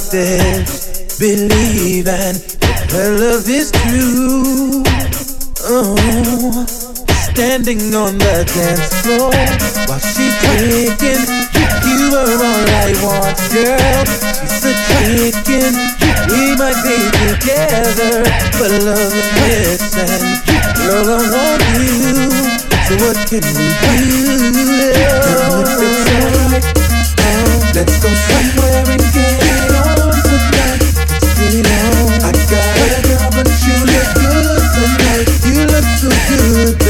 like this. Believe and her love is true. Oh, standing on the dance floor while she's kicking. You are all I want, girl. She's a chicken. We might be together, but love is missing. Girl, I want you. So what can we do? Let's go somewhere good.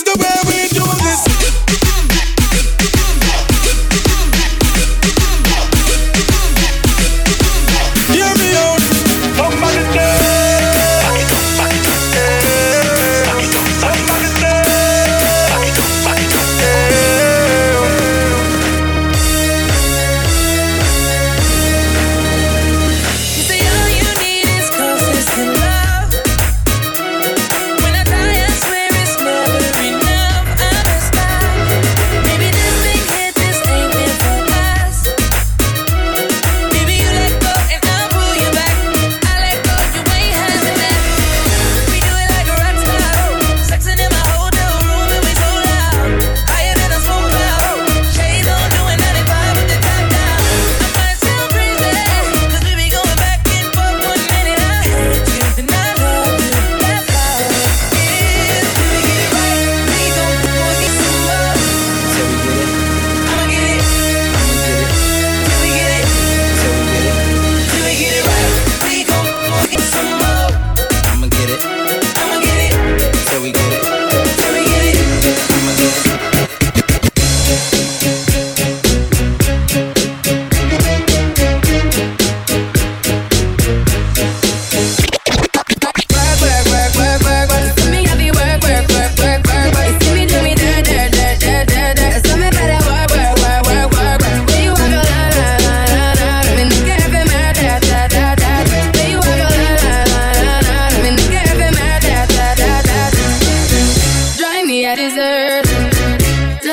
the way we do this.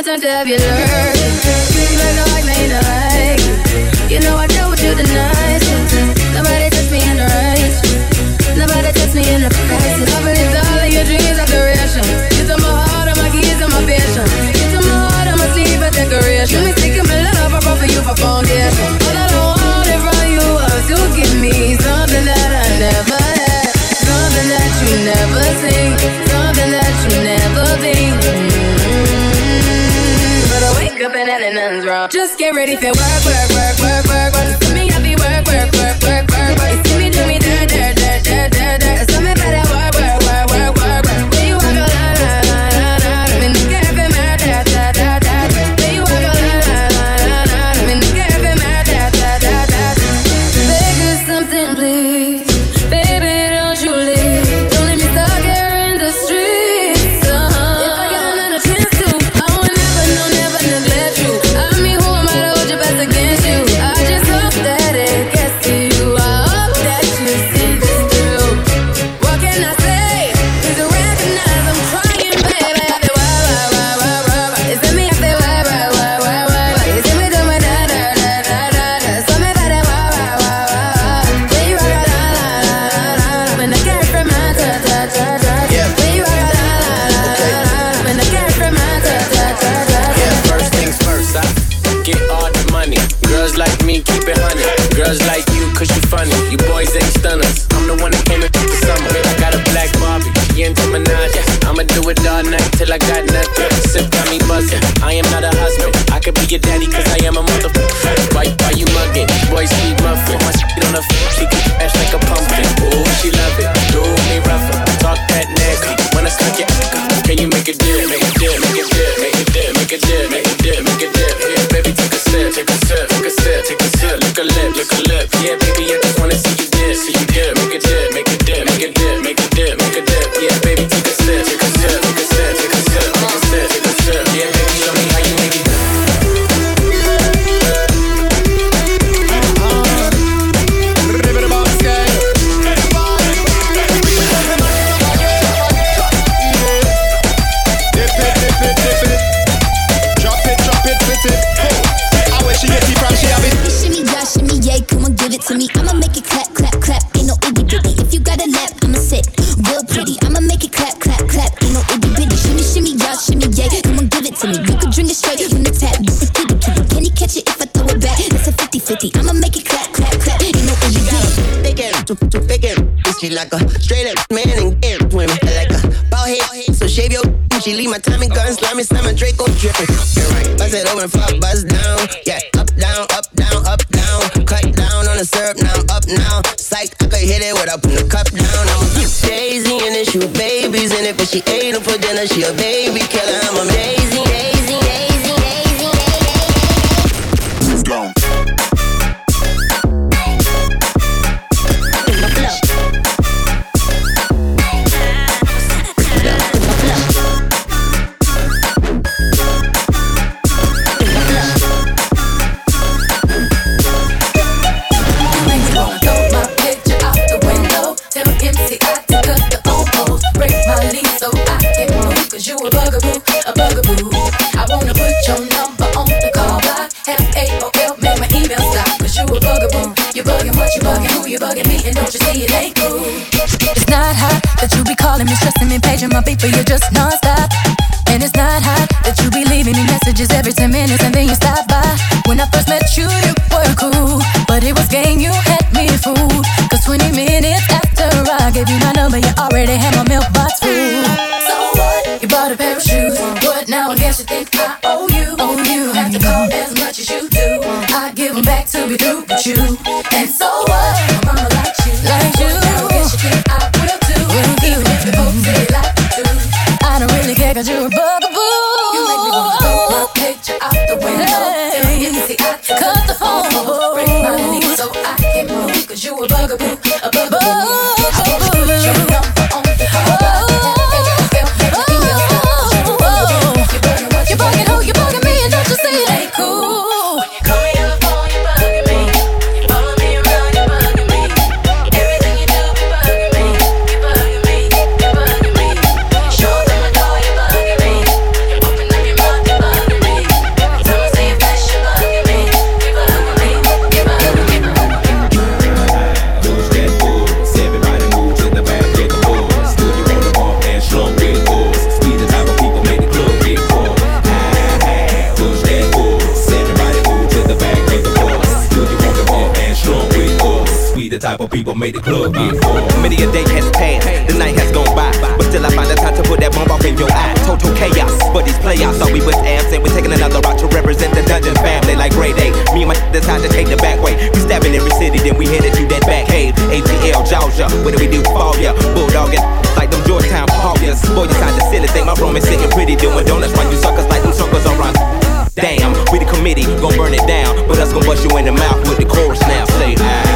the time to have you learned? You know I may not like. You know I know what you deny. Nobody touched me in the right. Nobody touched me in the past. I believe all of your dreams are the real. telling nothing's wrong. Just get ready for work, work, work, work, work, work. Not a husband. I could be your daddy, cause I am a motherfucker. Why, why you mugging? Boys need muffin. My shit on the f, She leave my and gun, slimy, slammer, Draco dripping. Bust it and fuck, buzz down. Yeah, up, down, up, down, up, down. Cut down on the syrup, now I'm up now. Psych, I could hit it without putting the cup down. I'm a Daisy and then shoot babies in it, but she ate them for dinner. She a baby killer. I'm a Daisy, but you're just non-stop. And it's not hot that you be leaving me messages every 10 minutes and then you stop by. When I first met you, you were cool, but it was game, you had me fooled. Cause 20 minutes after I gave you my number, you already had my mailbox full. So what? You bought a pair of shoes. What now? I guess you think I owe you. Owe you. Have to call as much as you do. I give them back to be through with you. And so the type of people make the club get full. Many a day has passed, the night has gone by, but still I find the time to put that bomb off in your eye. Total chaos, but these playoffs thought we was absent. We're taking another route to represent the dungeon family like grade A. Me and my decide to take the back way. We stabbing every city, then we headed to that back cave. ATL, Georgia, what do we do for ya? Bulldogging like them Georgetown Hawkers. Boy, you sound the silly, think my room is sitting pretty, doing donuts while you suckers like them suckers around. Damn, we the committee, gon' burn it down, but us gon' bust you in the mouth with the chorus now. Say, ah.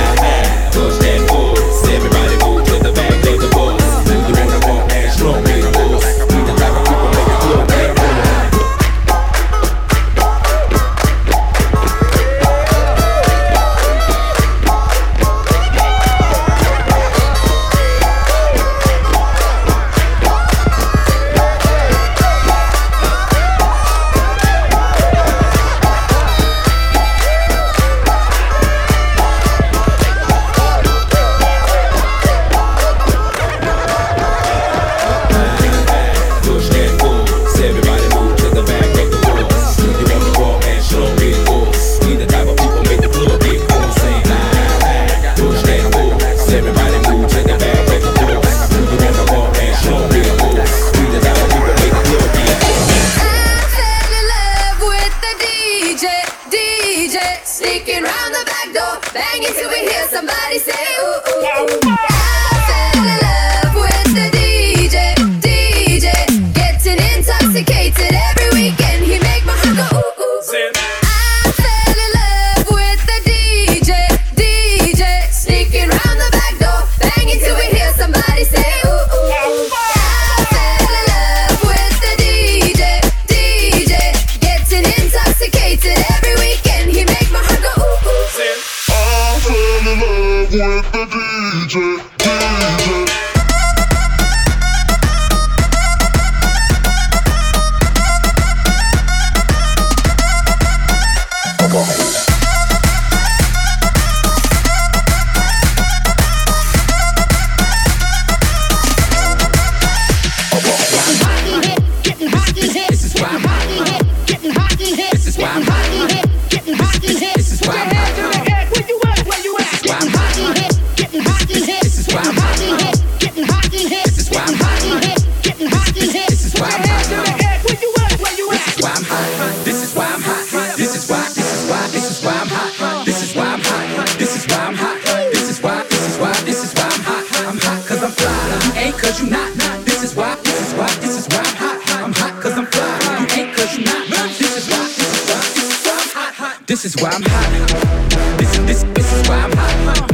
This is why I'm hot. This, is this, this is why I'm hot.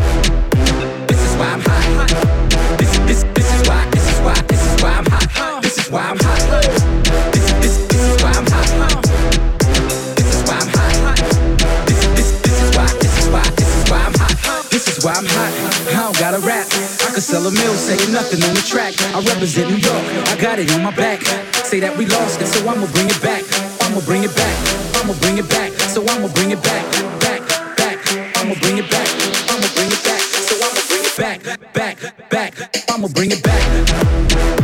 This is why I'm hot. This, this, this is why, this is why, this is why I'm hot. This is why I'm hot. This, this, this is why I'm hot. This is why I'm hot. This, this, this is why, this is why, this is why I'm hot. This is why I'm hot. I don't gotta rap. I could sell a mill, saying nothing on the track. I represent New York. I got it on my back. Say that we lost it, so I'ma bring it back. I'ma bring it back. I'ma bring it back. So I'ma bring it back. Back, back. I'ma bring it back. I'ma bring it back. So I'ma bring it back. Back, back. I'ma bring it back.